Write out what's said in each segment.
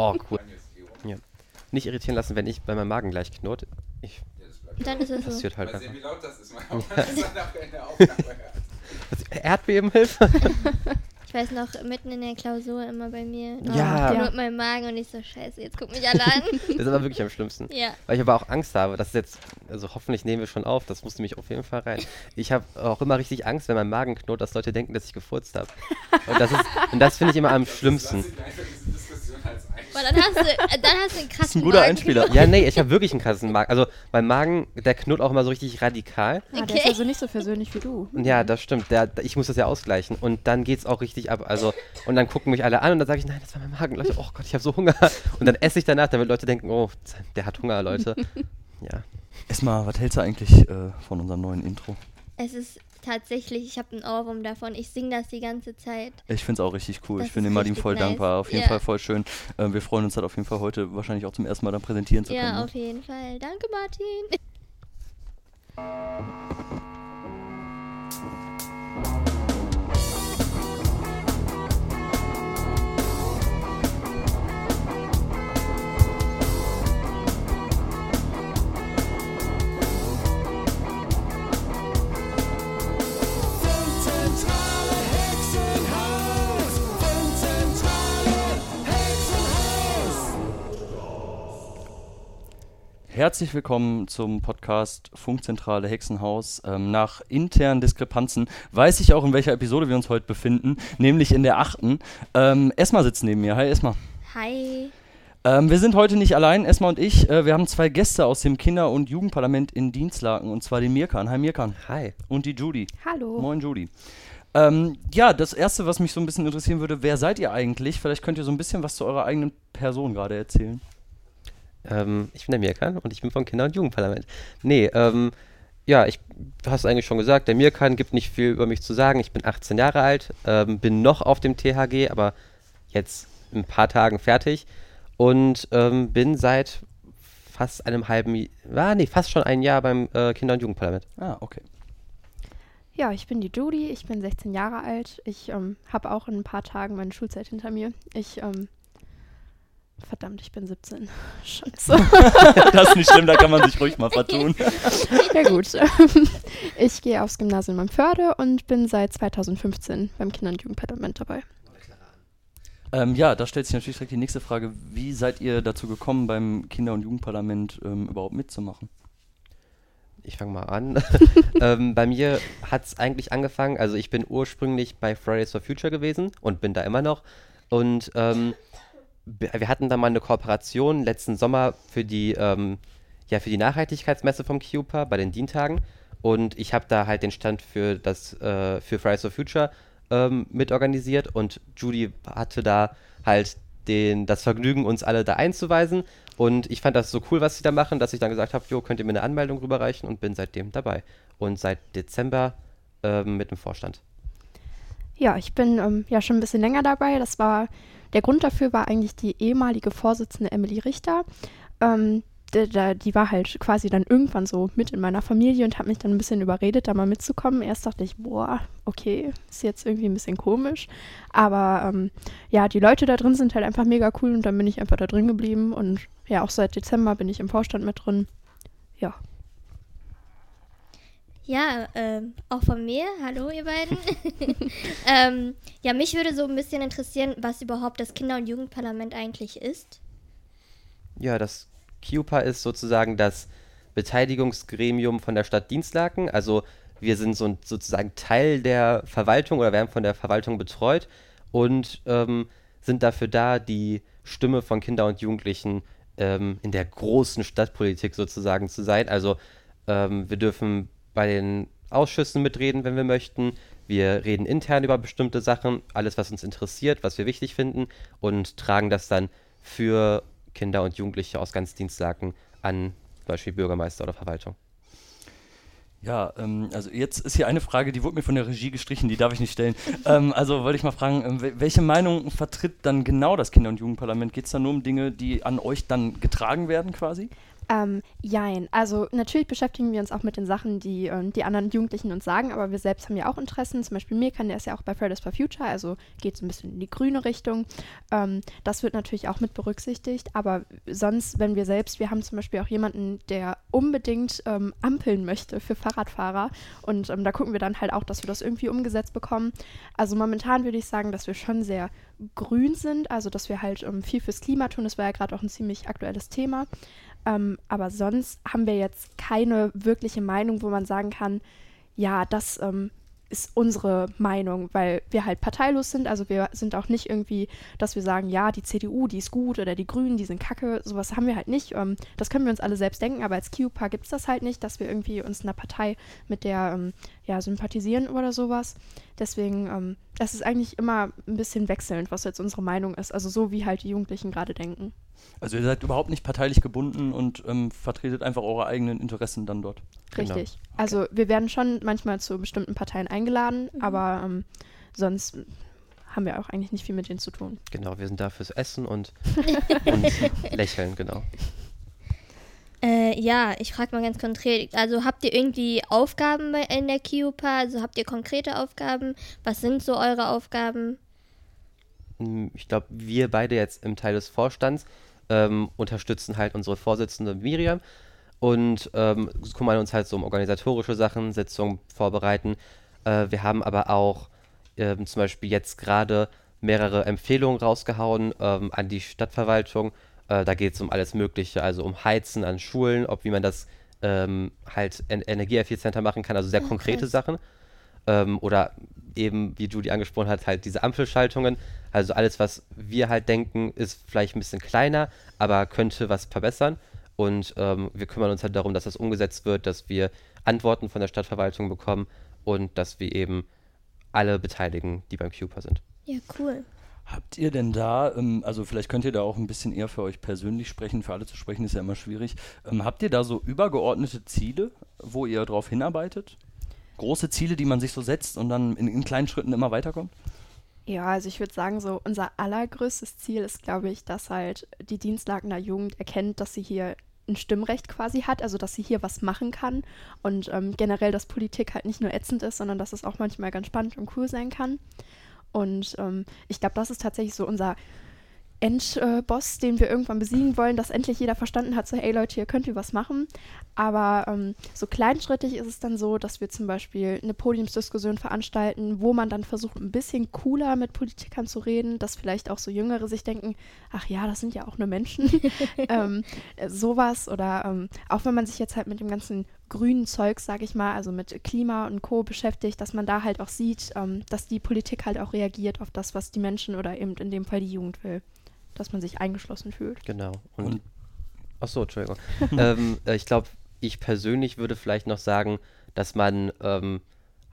Oh, cool. Ja. Nicht irritieren lassen, wenn ich bei meinem Magen gleich knurrt. Ich, Dann ist es so. passiert halt Mal sehen, wie laut das ist. Mal Aufnahme hört. Erdbebenhilfe? Ich weiß noch, mitten in der Klausur immer bei mir. Oh, Ja. Knurrt mein Magen und ich so, scheiße, jetzt gucken mich alle an. Das ist aber wirklich am schlimmsten. ja. Weil ich aber auch Angst habe, dass jetzt, also hoffentlich nehmen wir schon auf, das muss nämlich auf jeden Fall rein. Ich habe auch immer richtig Angst, wenn mein Magen knurrt, dass Leute denken, dass ich gefurzt habe. Und das, ist- und das finde ich immer am schlimmsten. Aber dann hast du, äh, dann hast du einen krassen Das ist ein guter Magen. Einspieler. Ja, nee, ich habe wirklich einen krassen Magen. Also mein Magen, der knurrt auch immer so richtig radikal. Ah, der Okay. ist also nicht so persönlich wie du. Ja, das stimmt. Der, ich muss das ja ausgleichen. Und dann geht's auch richtig ab. Also, und dann gucken mich alle an und dann sage ich, nein, das war mein Magen. Leute, oh Gott, ich habe so Hunger. Und dann esse ich danach, damit Leute denken, oh, der hat Hunger, Leute. Ja. Erstmal, was hältst du eigentlich äh, von unserem neuen Intro? Es ist tatsächlich, ich habe einen Ohrwurm davon. Ich singe das die ganze Zeit. Ich finde es auch richtig cool. Das ich bin dem Martin voll nice. dankbar. Auf jeden Ja. Fall voll schön. Ähm, wir freuen uns halt auf jeden Fall heute wahrscheinlich auch zum ersten Mal dann präsentieren zu können. Ja, ne? auf jeden Fall. Danke, Martin. Herzlich willkommen zum Podcast Funkzentrale Hexenhaus. Ähm, nach internen Diskrepanzen weiß ich auch, in welcher Episode wir uns heute befinden, nämlich in der achten. Ähm, Esma sitzt neben mir. Hi Esma. Hi. Ähm, wir sind heute nicht allein, Esma und ich. Äh, wir haben zwei Gäste aus dem Kinder- und Jugendparlament in Dienstlaken, und zwar den Mirkan. Hi Mirkan. Hi. Und die Judy. Hallo. Moin Judy. Ähm, ja, das Erste, was mich so ein bisschen interessieren würde, wer seid ihr eigentlich? Vielleicht könnt ihr so ein bisschen was zu eurer eigenen Person gerade erzählen. Ähm, ich bin der Mirkan und ich bin vom Kinder- und Jugendparlament. Nee, ähm, ja, ich, du hast eigentlich schon gesagt, der Mirkan gibt nicht viel über mich zu sagen. Ich bin 18 Jahre alt, ähm, bin noch auf dem THG, aber jetzt in ein paar Tagen fertig und ähm, bin seit fast einem halben, J- ah, nee, fast schon ein Jahr beim äh, Kinder- und Jugendparlament. Ah, okay. Ja, ich bin die Judy, ich bin 16 Jahre alt. Ich ähm, habe auch in ein paar Tagen meine Schulzeit hinter mir. Ich, ähm, verdammt, ich bin 17. Scheiße. Das ist nicht schlimm, da kann man sich ruhig mal vertun. ja gut. Ich gehe aufs Gymnasium am Förde und bin seit 2015 beim Kinder- und Jugendparlament dabei. Ähm, ja, da stellt sich natürlich direkt die nächste Frage. Wie seid ihr dazu gekommen, beim Kinder- und Jugendparlament ähm, überhaupt mitzumachen? Ich fange mal an. ähm, bei mir hat es eigentlich angefangen, also ich bin ursprünglich bei Fridays for Future gewesen und bin da immer noch. Und ähm, wir hatten da mal eine Kooperation letzten Sommer für die, ähm, ja, für die Nachhaltigkeitsmesse vom KIUPA bei den Dienstagen. Und ich habe da halt den Stand für, das, äh, für Fridays for Future ähm, mitorganisiert und Judy hatte da halt den, das Vergnügen, uns alle da einzuweisen. Und ich fand das so cool, was sie da machen, dass ich dann gesagt habe, jo, könnt ihr mir eine Anmeldung rüberreichen und bin seitdem dabei. Und seit Dezember ähm, mit dem Vorstand. Ja, ich bin ähm, ja schon ein bisschen länger dabei. Das war, der Grund dafür war eigentlich die ehemalige Vorsitzende Emily Richter. Ähm, die, war halt quasi dann irgendwann so mit in meiner Familie und hat mich dann ein bisschen überredet, da mal mitzukommen. Erst dachte ich, boah, okay, ist jetzt irgendwie ein bisschen komisch. Aber ähm, ja, die Leute da drin sind halt einfach mega cool und dann bin ich einfach da drin geblieben und ja, auch seit Dezember bin ich im Vorstand mit drin. Ja. Ja, ähm, auch von mir. Hallo, ihr beiden. ähm, ja, mich würde so ein bisschen interessieren, was überhaupt das Kinder- und Jugendparlament eigentlich ist. Ja, das KIUPA ist sozusagen das Beteiligungsgremium von der Stadt Dienstlaken. Also wir sind so, sozusagen Teil der Verwaltung oder werden von der Verwaltung betreut und ähm, sind dafür da, die Stimme von Kindern und Jugendlichen ähm, in der großen Stadtpolitik sozusagen zu sein. Also ähm, wir dürfen bei den Ausschüssen mitreden, wenn wir möchten. Wir reden intern über bestimmte Sachen, alles, was uns interessiert, was wir wichtig finden und tragen das dann für Kinder und Jugendliche aus ganz Dienstlaken an zum Beispiel Bürgermeister oder Verwaltung. Ja, ähm, also jetzt ist hier eine Frage, die wurde mir von der Regie gestrichen, die darf ich nicht stellen. ähm, also wollte ich mal fragen, ähm, wel- welche Meinung vertritt dann genau das Kinder- und Jugendparlament? Geht es da nur um Dinge, die an euch dann getragen werden quasi? Ähm, jein. Also natürlich beschäftigen wir uns auch mit den Sachen, die ähm, die anderen Jugendlichen uns sagen, aber wir selbst haben ja auch Interessen. Zum Beispiel Mirkan, der ist ja auch bei Fridays for Future, also geht so ein bisschen in die grüne Richtung. Ähm, das wird natürlich auch mit berücksichtigt, aber sonst, wenn wir selbst, wir haben zum Beispiel auch jemanden, der unbedingt ähm, ampeln möchte für Fahrradfahrer und ähm, da gucken wir dann halt auch, dass wir das irgendwie umgesetzt bekommen. Also momentan würde ich sagen, dass wir schon sehr grün sind, also dass wir halt ähm, viel fürs Klima tun. Das war ja gerade auch ein ziemlich aktuelles Thema. Ähm, aber sonst haben wir jetzt keine wirkliche Meinung, wo man sagen kann, ja, das ähm, ist unsere Meinung, weil wir halt parteilos sind. Also wir sind auch nicht irgendwie, dass wir sagen, ja, die CDU, die ist gut oder die Grünen, die sind kacke. Sowas haben wir halt nicht. Ähm, das können wir uns alle selbst denken, aber als QPA gibt es das halt nicht, dass wir irgendwie uns einer Partei mit der ähm, ja, sympathisieren oder sowas. Deswegen, ähm, das ist eigentlich immer ein bisschen wechselnd, was jetzt unsere Meinung ist. Also so, wie halt die Jugendlichen gerade denken. Also ihr seid überhaupt nicht parteilich gebunden und ähm, vertretet einfach eure eigenen Interessen dann dort. Genau. Richtig. Also wir werden schon manchmal zu bestimmten Parteien eingeladen, aber ähm, sonst haben wir auch eigentlich nicht viel mit denen zu tun. Genau, wir sind da fürs Essen und, und Lächeln, genau. Äh, ja, ich frage mal ganz konkret. Also habt ihr irgendwie Aufgaben in der KIUPA? Also habt ihr konkrete Aufgaben? Was sind so eure Aufgaben? Mm, Ich glaube, wir beide jetzt im Teil des Vorstands ähm, unterstützen halt unsere Vorsitzende Miriam und ähm, kümmern uns halt so um organisatorische Sachen, Sitzungen vorbereiten. Äh, wir haben aber auch ähm, zum Beispiel jetzt gerade mehrere Empfehlungen rausgehauen ähm, an die Stadtverwaltung. Äh, da geht es um alles Mögliche, also um Heizen an Schulen, ob wie man das ähm, halt en energieeffizienter machen kann, also sehr konkrete krass. Sachen. Ähm, oder eben, wie Judy angesprochen hat, halt diese Ampelschaltungen. Also alles, was wir halt denken, ist vielleicht ein bisschen kleiner, aber könnte was verbessern. Und ähm, wir kümmern uns halt darum, dass das umgesetzt wird, dass wir Antworten von der Stadtverwaltung bekommen und dass wir eben alle beteiligen, die beim Cuper sind. Ja, cool. Habt ihr denn da, ähm, also vielleicht könnt ihr da auch ein bisschen eher für euch persönlich sprechen, für alle zu sprechen ist ja immer schwierig. Ähm, habt ihr da so übergeordnete Ziele, wo ihr drauf hinarbeitet? Große Ziele, die man sich so setzt und dann in, in kleinen Schritten immer weiterkommt? Ja, also ich würde sagen, so unser allergrößtes Ziel ist, glaube ich, dass halt die Dienstlagener Jugend erkennt, dass sie hier ein Stimmrecht quasi hat, also dass sie hier was machen kann und ähm, generell, dass Politik halt nicht nur ätzend ist, sondern dass es auch manchmal ganz spannend und cool sein kann. Und ähm, ich glaube, das ist tatsächlich so unser Endboss, den wir irgendwann besiegen wollen, dass endlich jeder verstanden hat, so hey Leute, hier könnt ihr was machen. Aber ähm, so kleinschrittig ist es dann so, dass wir zum Beispiel eine Podiumsdiskussion veranstalten, wo man dann versucht, ein bisschen cooler mit Politikern zu reden, dass vielleicht auch so Jüngere sich denken, ach ja, das sind ja auch nur Menschen. ähm, äh, sowas oder ähm, auch wenn man sich jetzt halt mit dem ganzen grünen Zeug, sage ich mal, also mit Klima und Co. beschäftigt, dass man da halt auch sieht, ähm, dass die Politik halt auch reagiert auf das, was die Menschen oder eben in dem Fall die Jugend will. Dass man sich eingeschlossen fühlt. Genau. Und, Und- ach so, Entschuldigung. ähm, äh, ich glaube, ich persönlich würde vielleicht noch sagen, dass man ähm,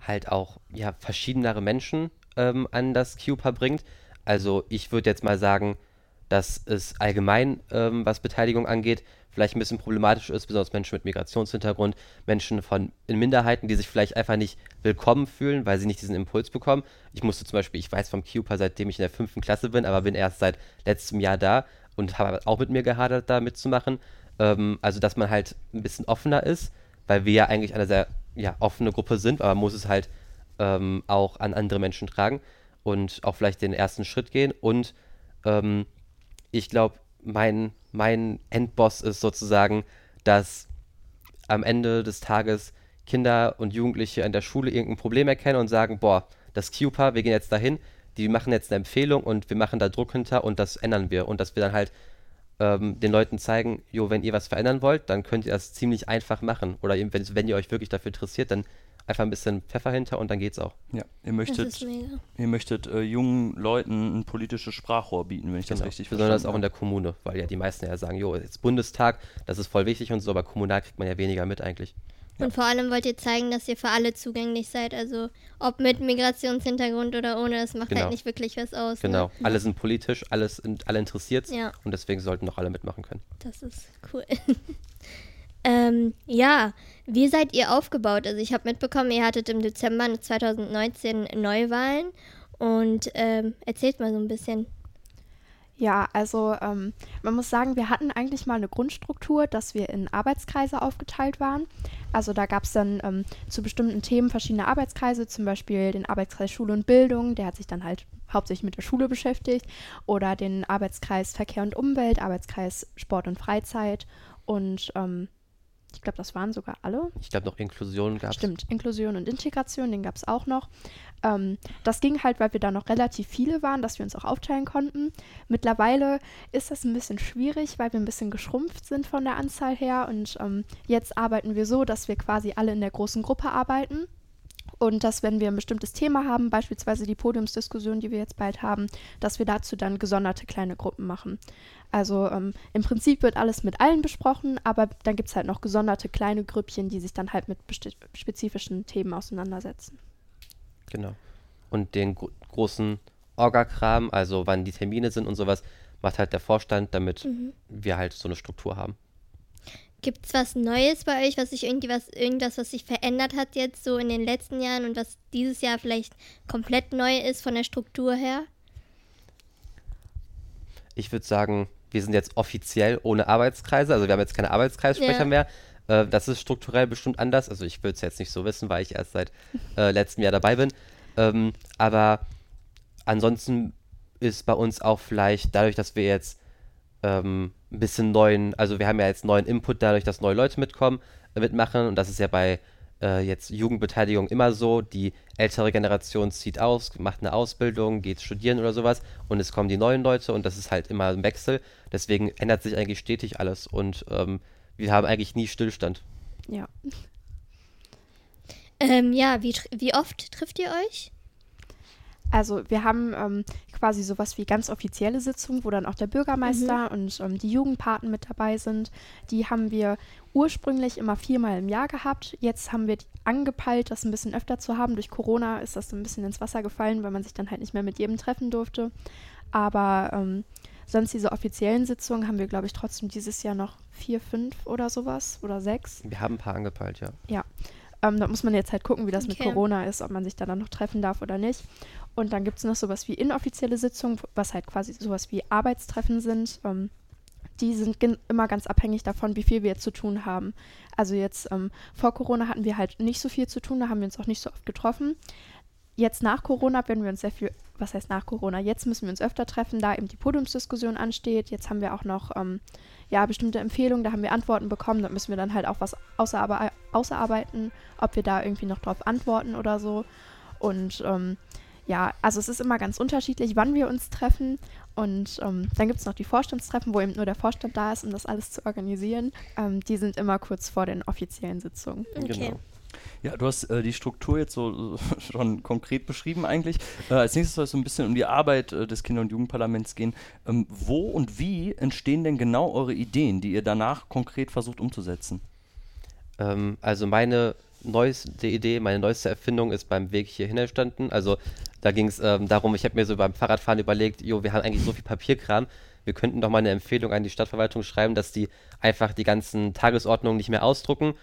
halt auch ja, verschiedenere Menschen ähm, an das Cupa bringt. Also ich würde jetzt mal sagen, dass es allgemein, ähm, was Beteiligung angeht, vielleicht ein bisschen problematisch ist, besonders Menschen mit Migrationshintergrund, Menschen von in Minderheiten, die sich vielleicht einfach nicht willkommen fühlen, weil sie nicht diesen Impuls bekommen. Ich musste zum Beispiel, ich weiß vom Cupa, seitdem ich in der fünften Klasse bin, aber bin erst seit letztem Jahr da und habe auch mit mir gehadert, da mitzumachen. Ähm, also, dass man halt ein bisschen offener ist, weil wir ja eigentlich eine sehr ja, offene Gruppe sind, aber man muss es halt ähm, auch an andere Menschen tragen und auch vielleicht den ersten Schritt gehen. Und ähm, ich glaube, mein, mein Endboss ist sozusagen, dass am Ende des Tages Kinder und Jugendliche in der Schule irgendein Problem erkennen und sagen, boah, das QPA, wir gehen jetzt dahin, die machen jetzt eine Empfehlung und wir machen da Druck hinter und das ändern wir. Und dass wir dann halt ähm, den Leuten zeigen, jo, wenn ihr was verändern wollt, dann könnt ihr das ziemlich einfach machen. Oder eben, wenn, wenn ihr euch wirklich dafür interessiert, dann einfach ein bisschen Pfeffer hinter und dann geht's auch. Ja, ihr Das möchtet, ihr möchtet äh, jungen Leuten ein politisches Sprachrohr bieten, wenn ich das Genau. richtig Besonders verstanden auch in der Kommune, weil ja die meisten ja sagen, jo, jetzt Bundestag, das ist voll wichtig und so, aber kommunal kriegt man ja weniger mit eigentlich. Und vor allem wollt ihr zeigen, dass ihr für alle zugänglich seid. Also ob mit Migrationshintergrund oder ohne, das macht Genau. halt nicht wirklich was aus. Genau. Ne? Alle sind politisch, alles, alle interessiert Ja. und deswegen sollten doch alle mitmachen können. Das ist cool. ähm, ja, wie seid ihr aufgebaut? Also ich habe mitbekommen, ihr hattet im Dezember 2019 Neuwahlen und ähm, erzählt mal so ein bisschen. Ja, also ähm, man muss sagen, wir hatten eigentlich mal eine Grundstruktur, dass wir in Arbeitskreise aufgeteilt waren. Also da gab es dann ähm, zu bestimmten Themen verschiedene Arbeitskreise, zum Beispiel den Arbeitskreis Schule und Bildung, der hat sich dann halt hauptsächlich mit der Schule beschäftigt, oder den Arbeitskreis Verkehr und Umwelt, Arbeitskreis Sport und Freizeit und ähm, ich glaube, das waren sogar alle. Ich glaube, noch Inklusion gab es. Stimmt, Inklusion und Integration, den gab es auch noch. Ähm, das ging halt, weil wir da noch relativ viele waren, dass wir uns auch aufteilen konnten. Mittlerweile ist das ein bisschen schwierig, weil wir ein bisschen geschrumpft sind von der Anzahl her. Und ähm, jetzt arbeiten wir so, dass wir quasi alle in der großen Gruppe arbeiten. Und dass, wenn wir ein bestimmtes Thema haben, beispielsweise die Podiumsdiskussion, die wir jetzt bald haben, dass wir dazu dann gesonderte kleine Gruppen machen. Also ähm, im Prinzip wird alles mit allen besprochen, aber dann gibt es halt noch gesonderte kleine Grüppchen, die sich dann halt mit spezifischen Themen auseinandersetzen. Genau. Und den gro großen Orga-Kram, also wann die Termine sind und sowas, macht halt der Vorstand, damit Mhm. wir halt so eine Struktur haben. Gibt es was Neues bei euch, was sich irgendwie was, irgendwas, was sich verändert hat jetzt so in den letzten Jahren und was dieses Jahr vielleicht komplett neu ist von der Struktur her? Ich würde sagen, wir sind jetzt offiziell ohne Arbeitskreise, also wir haben jetzt keine Arbeitskreissprecher Ja. mehr. Äh, das ist strukturell bestimmt anders. Also ich würde es jetzt nicht so wissen, weil ich erst seit äh, letztem Jahr dabei bin. Ähm, aber ansonsten ist bei uns auch vielleicht dadurch, dass wir jetzt ähm, ein bisschen neuen, also wir haben ja jetzt neuen Input dadurch, dass neue Leute mitkommen, äh, mitmachen und das ist ja bei äh, jetzt Jugendbeteiligung immer so, die ältere Generation zieht aus, macht eine Ausbildung, geht studieren oder sowas und es kommen die neuen Leute und das ist halt immer ein Wechsel, deswegen ändert sich eigentlich stetig alles und ähm, wir haben eigentlich nie Stillstand. Ja. Ähm, ja, wie, wie oft trifft ihr euch? Also wir haben ähm, quasi sowas wie ganz offizielle Sitzungen, wo dann auch der Bürgermeister und ähm, die Jugendpaten mit dabei sind. Die haben wir ursprünglich immer viermal im Jahr gehabt. Jetzt haben wir angepeilt, das ein bisschen öfter zu haben. Durch Corona ist das so ein bisschen ins Wasser gefallen, weil man sich dann halt nicht mehr mit jedem treffen durfte. Aber ähm, sonst diese offiziellen Sitzungen haben wir, glaube ich, trotzdem dieses Jahr noch vier, fünf oder sowas oder sechs. Wir haben ein paar angepeilt, ja. Ähm, da muss man jetzt halt gucken, wie das mit Okay. Corona ist, ob man sich da dann noch treffen darf oder nicht. Und dann gibt es noch sowas wie inoffizielle Sitzungen, was halt quasi sowas wie Arbeitstreffen sind. Ähm, die sind immer ganz abhängig davon, wie viel wir jetzt zu tun haben. Also jetzt ähm, vor Corona hatten wir halt nicht so viel zu tun, da haben wir uns auch nicht so oft getroffen. Jetzt nach Corona werden wir uns sehr viel, was heißt nach Corona? Jetzt müssen wir uns öfter treffen, da eben die Podiumsdiskussion ansteht. Jetzt haben wir auch noch ähm, ja, bestimmte Empfehlungen, da haben wir Antworten bekommen, da müssen wir dann halt auch was außerarbe außerarbeiten, ob wir da irgendwie noch drauf antworten oder so. Und ähm, ja, also es ist immer ganz unterschiedlich, wann wir uns treffen. Und ähm, dann gibt es noch die Vorstandstreffen, wo eben nur der Vorstand da ist, um das alles zu organisieren. Ähm, die sind immer kurz vor den offiziellen Sitzungen. Okay. Genau. Ja, du hast äh, die Struktur jetzt so so schon konkret beschrieben eigentlich. Äh, als nächstes soll es so ein bisschen um die Arbeit äh, des Kinder- und Jugendparlaments gehen. Ähm, wo und wie entstehen denn genau eure Ideen, die ihr danach konkret versucht umzusetzen? Ähm, also meine neueste Idee, meine neueste Erfindung ist beim Weg hierhin entstanden. Also da ging es ähm, darum, ich habe mir so beim Fahrradfahren überlegt, jo, wir haben eigentlich so viel Papierkram, wir könnten doch mal eine Empfehlung an die Stadtverwaltung schreiben, dass die einfach die ganzen Tagesordnungen nicht mehr ausdrucken,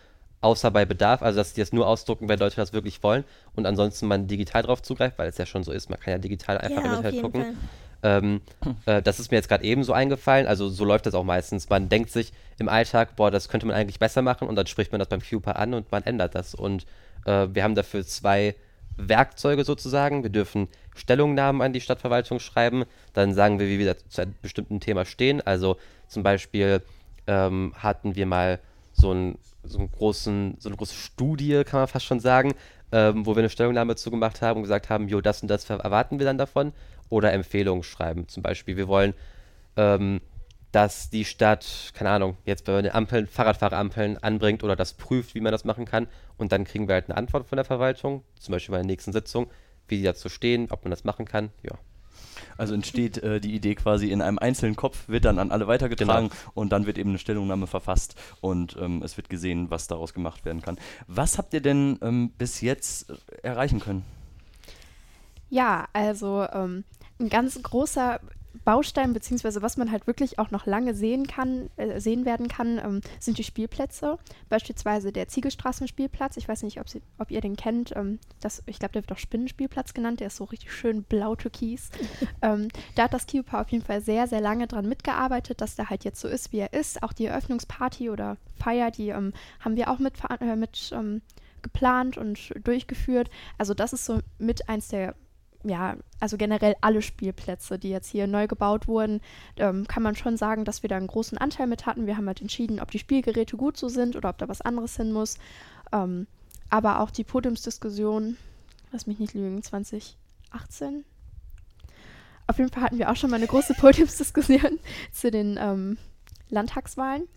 außer bei Bedarf, also dass die das nur ausdrucken, wenn Leute das wirklich wollen und ansonsten man digital drauf zugreift, weil es ja schon so ist, man kann ja digital einfach im ja, auf Internet gucken. Ähm, äh, das ist mir jetzt gerade eben so eingefallen. Also so läuft das auch meistens. Man denkt sich im Alltag, boah, das könnte man eigentlich besser machen und dann spricht man das beim Cuper an und man ändert das. Und äh, wir haben dafür zwei Werkzeuge sozusagen. Wir dürfen Stellungnahmen an die Stadtverwaltung schreiben. Dann sagen wir, wie wir zu einem bestimmten Thema stehen. Also zum Beispiel ähm, hatten wir mal so, ein, so, einen großen, so eine große Studie, kann man fast schon sagen, ähm, wo wir eine Stellungnahme zu gemacht haben und gesagt haben, jo, das und das erwarten wir dann davon. Oder Empfehlungen schreiben. Zum Beispiel, wir wollen, ähm, dass die Stadt, keine Ahnung, jetzt bei den Ampeln, Fahrradfahrerampeln anbringt oder das prüft, wie man das machen kann. Und dann kriegen wir halt eine Antwort von der Verwaltung, zum Beispiel bei der nächsten Sitzung, wie die dazu stehen, ob man das machen kann. Ja. Also entsteht äh, die Idee quasi in einem einzelnen Kopf, wird dann an alle weitergetragen und dann wird eben eine Stellungnahme verfasst und ähm, es wird gesehen, was daraus gemacht werden kann. Was habt ihr denn ähm, bis jetzt erreichen können? Ja, also ähm, ein ganz großer Baustein, beziehungsweise was man halt wirklich auch noch lange sehen kann, äh, sehen werden kann, ähm, sind die Spielplätze. Beispielsweise der Ziegelstraßenspielplatz. Ich weiß nicht, ob, sie, ob ihr den kennt. Ähm, das, ich glaube, der wird auch Spinnenspielplatz genannt. Der ist so richtig schön blau-türkis. ähm, da hat das Kiupa auf jeden Fall sehr, sehr lange dran mitgearbeitet, dass der halt jetzt so ist, wie er ist. Auch die Eröffnungsparty oder Feier, die ähm, haben wir auch mit, äh, mit ähm, geplant und durchgeführt. Also das ist so mit eins der ja, also generell alle Spielplätze, die jetzt hier neu gebaut wurden, ähm, kann man schon sagen, dass wir da einen großen Anteil mit hatten. Wir haben halt entschieden, ob die Spielgeräte gut so sind oder ob da was anderes hin muss. Ähm, aber auch die Podiumsdiskussion, lass mich nicht lügen, 2018. Auf jeden Fall hatten wir auch schon mal eine große Podiumsdiskussion zu den ähm, Landtagswahlen.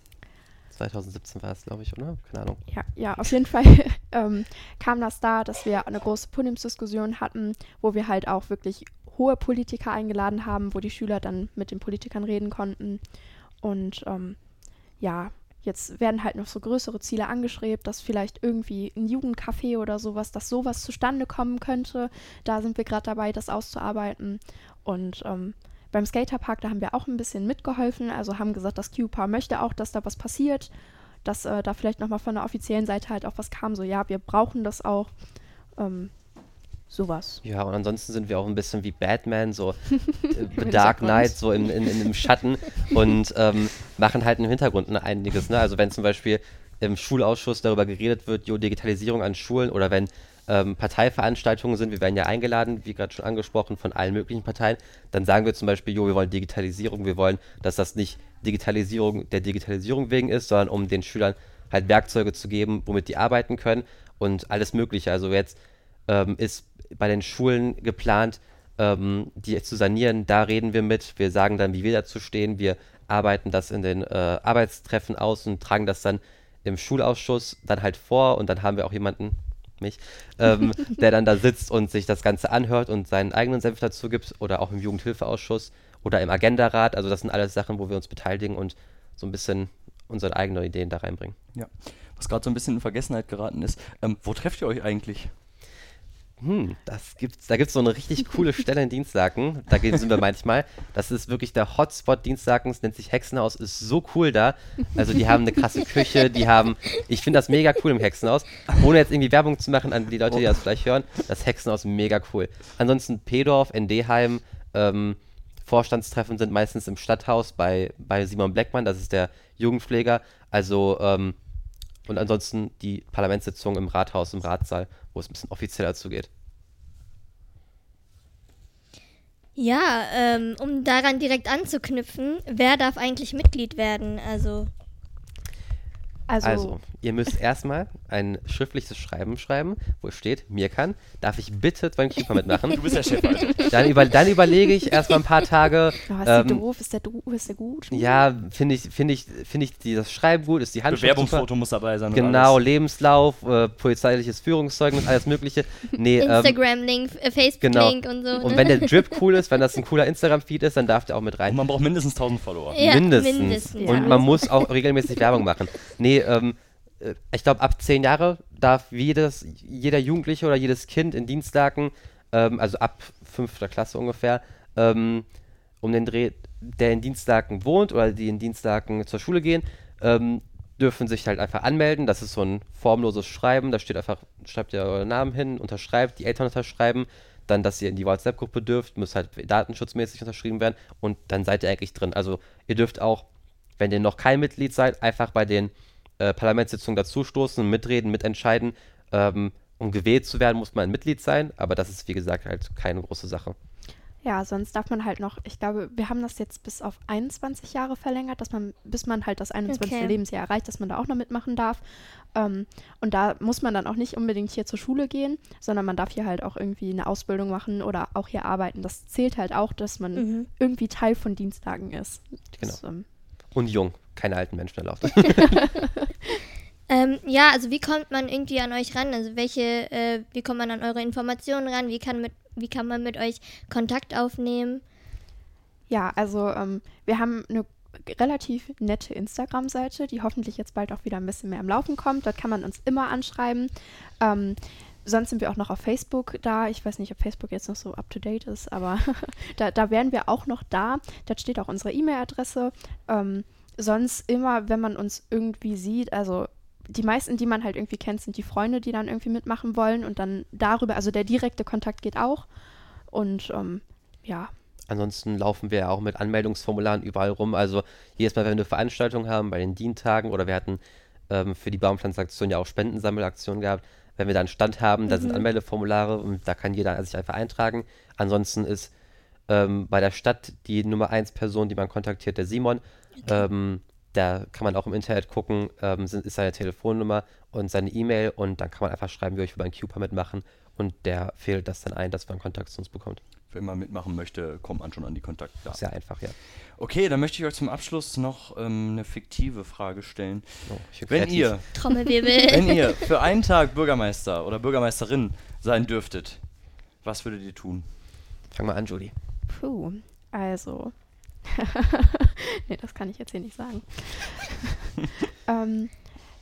2017 war es, glaube ich, oder? Keine Ahnung. Ja, ja, auf jeden Fall ähm, kam das da, dass wir eine große Podiumsdiskussion hatten, wo wir halt auch wirklich hohe Politiker eingeladen haben, wo die Schüler dann mit den Politikern reden konnten. Und ähm, ja, jetzt werden halt noch so größere Ziele angestrebt, dass vielleicht irgendwie ein Jugendcafé oder sowas, dass sowas zustande kommen könnte. Da sind wir gerade dabei, das auszuarbeiten. Und ähm, beim Skaterpark, da haben wir auch ein bisschen mitgeholfen, also haben gesagt, das QPA möchte auch, dass da was passiert, dass äh, da vielleicht nochmal von der offiziellen Seite halt auch was kam, so ja, wir brauchen das auch. Ähm, sowas. Ja, und ansonsten sind wir auch ein bisschen wie Batman, so äh, The Dark. Knight, so im, in, in, im Schatten und ähm, machen halt im Hintergrund einiges. Ne? Also wenn zum Beispiel im Schulausschuss darüber geredet wird, jo, Digitalisierung an Schulen oder wenn ähm, Parteiveranstaltungen sind, wir werden ja eingeladen, wie gerade schon angesprochen, von allen möglichen Parteien, dann sagen wir zum Beispiel, jo, wir wollen Digitalisierung, wir wollen, dass das nicht Digitalisierung der Digitalisierung wegen ist, sondern um den Schülern halt Werkzeuge zu geben, womit die arbeiten können und alles Mögliche. Also jetzt ähm, ist bei den Schulen geplant, ähm, die zu sanieren. Da reden wir mit. Wir sagen dann, wie wir dazu stehen. Wir arbeiten das in den äh, Arbeitstreffen aus und tragen das dann im Schulausschuss dann halt vor. Und dann haben wir auch jemanden, mich, ähm, der dann da sitzt und sich das Ganze anhört und seinen eigenen Senf dazu gibt. Oder auch im Jugendhilfeausschuss oder im Agendarat. Also das sind alles Sachen, wo wir uns beteiligen und so ein bisschen unsere eigenen Ideen da reinbringen. Ja. Was gerade so ein bisschen in Vergessenheit geraten ist. Ähm, wo trefft ihr euch eigentlich? Hm, das gibt's, da gibt es so eine richtig coole Stelle in Dienstlaken. Da sind wir manchmal. Das ist wirklich der Hotspot Dienstlaken. nennt sich Hexenhaus. Ist so cool da. Also die haben eine krasse Küche. Die haben, ich finde das mega cool im Hexenhaus. Ohne jetzt irgendwie Werbung zu machen an die Leute, die das vielleicht hören. Das Hexenhaus mega cool. Ansonsten Pedorf, ND-Heim, ähm, Vorstandstreffen sind meistens im Stadthaus bei, bei Simon Bleckmann. Das ist der Jugendpfleger. Also ähm, und ansonsten die Parlamentssitzung im Rathaus, im Ratssaal, wo es ein bisschen offizieller zugeht. Ja, ähm, um daran direkt anzuknüpfen, wer darf eigentlich Mitglied werden? Also, Also, Also, ihr müsst erstmal ein schriftliches Schreiben schreiben, wo steht, mir kann, darf ich bitte beim Keeper mitmachen? Du bist der Chef, Alter. Dann, über, dann überlege ich erstmal ein paar Tage. oh, ist ähm, doof? Ist der doof? Ist der gut? Ja, finde ich, finde ich, finde ich die, das Schreiben gut, ist die Handschrift super. Bewerbungsfoto muss dabei sein. und Genau, alles. Lebenslauf, äh, polizeiliches Führungszeugnis, alles mögliche. Nee, ähm, Instagram-Link, äh, genau. Facebook-Link und so. Und ne? wenn der Drip cool ist, wenn das ein cooler Instagram-Feed ist, dann darf der auch mit rein. Und man braucht mindestens 1000 Follower. Ja, mindestens. mindestens. Und Ja. man muss auch regelmäßig Werbung machen. Nee, ähm, äh, ich glaube, ab zehn Jahre darf jedes, jeder Jugendliche oder jedes Kind in Dienstlaken, ähm, also ab fünfter Klasse ungefähr, ähm, um den Dreh, der in Dienstlaken wohnt oder die in Dienstlaken zur Schule gehen, ähm, dürfen sich halt einfach anmelden. Das ist so ein formloses Schreiben. Da steht einfach, schreibt ihr euren Namen hin, unterschreibt, die Eltern unterschreiben, dann, dass ihr in die WhatsApp-Gruppe dürft, muss halt datenschutzmäßig unterschrieben werden und dann seid ihr eigentlich drin. Also ihr dürft auch, wenn ihr noch kein Mitglied seid, einfach bei den äh, Parlamentssitzungen dazustoßen, mitreden, mitentscheiden. Ähm, um gewählt zu werden, muss man ein Mitglied sein, aber das ist, wie gesagt, halt keine große Sache. Ja, sonst darf man halt noch, ich glaube, wir haben das jetzt bis auf 21 Jahre verlängert, dass man, bis man halt das 21. Okay. Lebensjahr erreicht, dass man da auch noch mitmachen darf. Ähm, und da muss man dann auch nicht unbedingt hier zur Schule gehen, sondern man darf hier halt auch irgendwie eine Ausbildung machen oder auch hier arbeiten. Das zählt halt auch, dass man Mhm. irgendwie Teil von Dienstagen ist. Genau. Das, ähm, Und jung, keine alten Menschen erlaubt. Ähm, ja, also wie kommt man irgendwie an euch ran? Also welche, äh, wie kommt man an eure Informationen ran? Wie kann, mit, wie kann man mit euch Kontakt aufnehmen? Ja, also ähm, wir haben eine relativ nette Instagram-Seite, die hoffentlich jetzt bald auch wieder ein bisschen mehr am Laufen kommt. Dort kann man uns immer anschreiben. Ähm, sonst sind wir auch noch auf Facebook da. Ich weiß nicht, ob Facebook jetzt noch so up-to-date ist, aber da, da wären wir auch noch da. Da steht auch unsere E-Mail-Adresse. Ähm, sonst immer, wenn man uns irgendwie sieht, also die meisten, die man halt irgendwie kennt, sind die Freunde, die dann irgendwie mitmachen wollen und dann darüber, also der direkte Kontakt geht auch. Und ähm, ja, Ansonsten laufen wir ja auch mit Anmeldungsformularen überall rum. Also jedes Mal, wenn wir eine Veranstaltung haben, bei den Dienstagen oder wir hatten ähm, für die Baumpflanzaktion ja auch Spendensammelaktionen gehabt, wenn wir da einen Stand haben, da sind Anmeldeformulare und da kann jeder sich einfach eintragen. Ansonsten ist ähm, bei der Stadt die Nummer 1 Person, die man kontaktiert, der Simon. Ähm, da kann man auch im Internet gucken, ähm, sind, ist seine Telefonnummer und seine E-Mail und dann kann man einfach schreiben, wie ich will beim Cuper mitmachen und der fehlt das dann ein, dass man Kontakt zu uns bekommt. Wenn man mitmachen möchte, kommt man schon an die Kontaktdaten. Sehr einfach, ja. Okay, dann möchte ich euch zum Abschluss noch ähm, eine fiktive Frage stellen. Oh, Wenn ihr, Trommelwirbel. wenn ihr für einen Tag Bürgermeister oder Bürgermeisterin sein dürftet, was würdet ihr tun? Fang mal an, Julie. puh, also. nee, das kann ich jetzt hier nicht sagen. ähm,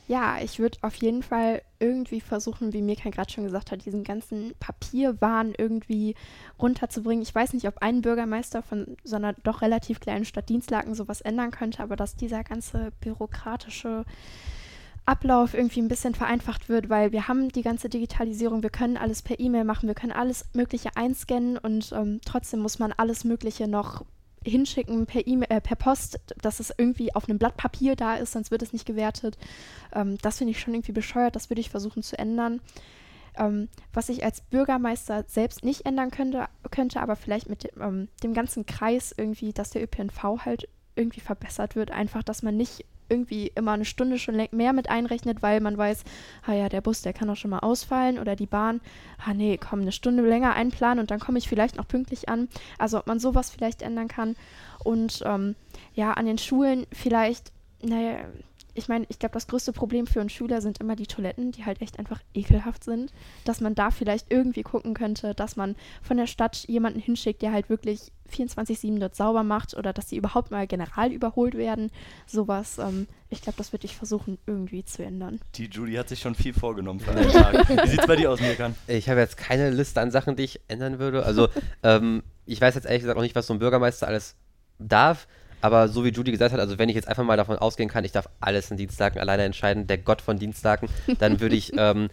ja, ich würde auf jeden Fall irgendwie versuchen, wie Mirka gerade schon gesagt hat, diesen ganzen Papierwahn irgendwie runterzubringen. Ich weiß nicht, ob ein Bürgermeister von so einer doch relativ kleinen Stadt Dienstlaken sowas ändern könnte, aber dass dieser ganze bürokratische Ablauf irgendwie ein bisschen vereinfacht wird, weil wir haben die ganze Digitalisierung, wir können alles per E-Mail machen, wir können alles Mögliche einscannen und ähm, trotzdem muss man alles Mögliche noch hinschicken per E-Mail, äh, per Post, dass es irgendwie auf einem Blatt Papier da ist, sonst wird es nicht gewertet. Ähm, das finde ich schon irgendwie bescheuert, das würde ich versuchen zu ändern. Ähm, was ich als Bürgermeister selbst nicht ändern könnte, könnte aber vielleicht mit dem, ähm, dem ganzen Kreis irgendwie, dass der ÖPNV halt irgendwie verbessert wird. Einfach, dass man nicht irgendwie immer eine Stunde schon mehr mit einrechnet, weil man weiß, ah ja, der Bus, der kann auch schon mal ausfallen oder die Bahn, ah nee, komm, eine Stunde länger einplanen und dann komme ich vielleicht noch pünktlich an. Also ob man sowas vielleicht ändern kann. Und ähm, ja, an den Schulen vielleicht, naja, ich meine, ich glaube, das größte Problem für uns Schüler sind immer die Toiletten, die halt echt einfach ekelhaft sind. Dass man da vielleicht irgendwie gucken könnte, dass man von der Stadt jemanden hinschickt, der halt wirklich 24-7 dort sauber macht oder dass sie überhaupt mal general überholt werden. Sowas, ähm, ich glaube, das würde ich versuchen, irgendwie zu ändern. Die Julie hat sich schon viel vorgenommen für einen Tag. Wie sieht's bei dir aus, Mirkan? Ich habe jetzt keine Liste an Sachen, die ich ändern würde. Also, ähm, ich weiß jetzt ehrlich gesagt auch nicht, was so ein Bürgermeister alles darf. Aber so wie Judy gesagt hat, also wenn ich jetzt einfach mal davon ausgehen kann, ich darf alles in Dienstlaken alleine entscheiden, der Gott von Dienstlaken, dann würde ich ähm,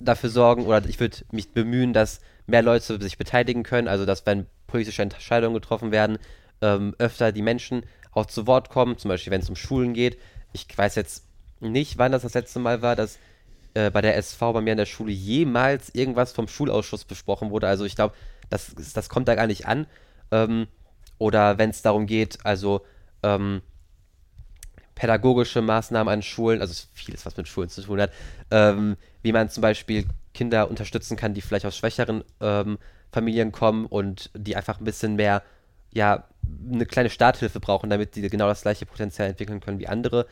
dafür sorgen oder ich würde mich bemühen, dass mehr Leute sich beteiligen können. Also dass wenn politische Entscheidungen getroffen werden, ähm, öfter die Menschen auch zu Wort kommen. Zum Beispiel, wenn es um Schulen geht. Ich weiß jetzt nicht, wann das das letzte Mal war, dass äh, bei der SV bei mir in der Schule jemals irgendwas vom Schulausschuss besprochen wurde. Also ich glaube, das, das kommt da gar nicht an. Ähm, oder wenn es darum geht, also ähm, pädagogische Maßnahmen an Schulen, also es ist vieles, was mit Schulen zu tun hat, ähm, wie man zum Beispiel Kinder unterstützen kann, die vielleicht aus schwächeren ähm, Familien kommen und die einfach ein bisschen mehr, ja, eine kleine Starthilfe brauchen, damit die genau das gleiche Potenzial entwickeln können wie andere.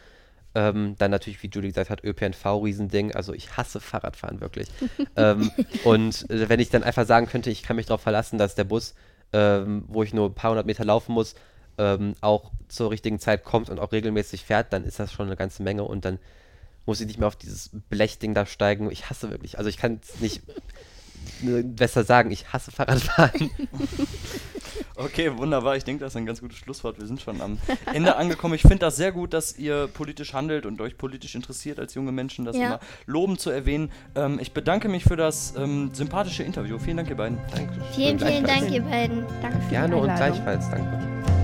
Ähm, dann natürlich, wie Julie gesagt hat, ÖPNV, Riesending. Also ich hasse Fahrradfahren wirklich. ähm, und äh, wenn ich dann einfach sagen könnte, ich kann mich darauf verlassen, dass der Bus, ähm, wo ich nur ein paar hundert Meter laufen muss, ähm, auch zur richtigen Zeit kommt und auch regelmäßig fährt, dann ist das schon eine ganze Menge und dann muss ich nicht mehr auf dieses Blechding da steigen. Ich hasse wirklich, also ich kann es nicht besser sagen, ich hasse Fahrradfahren. Okay, wunderbar. Ich denke, das ist ein ganz gutes Schlusswort. Wir sind schon am Ende angekommen. Ich finde das sehr gut, dass ihr politisch handelt und euch politisch interessiert als junge Menschen, das Ja. immer lobend zu erwähnen. Ähm, ich bedanke mich für das ähm, sympathische Interview. Vielen Dank, ihr beiden. Danke. Vielen, vielen. Dank, ihr beiden. Danke für Gerne die und Einladung. gleichfalls, danke.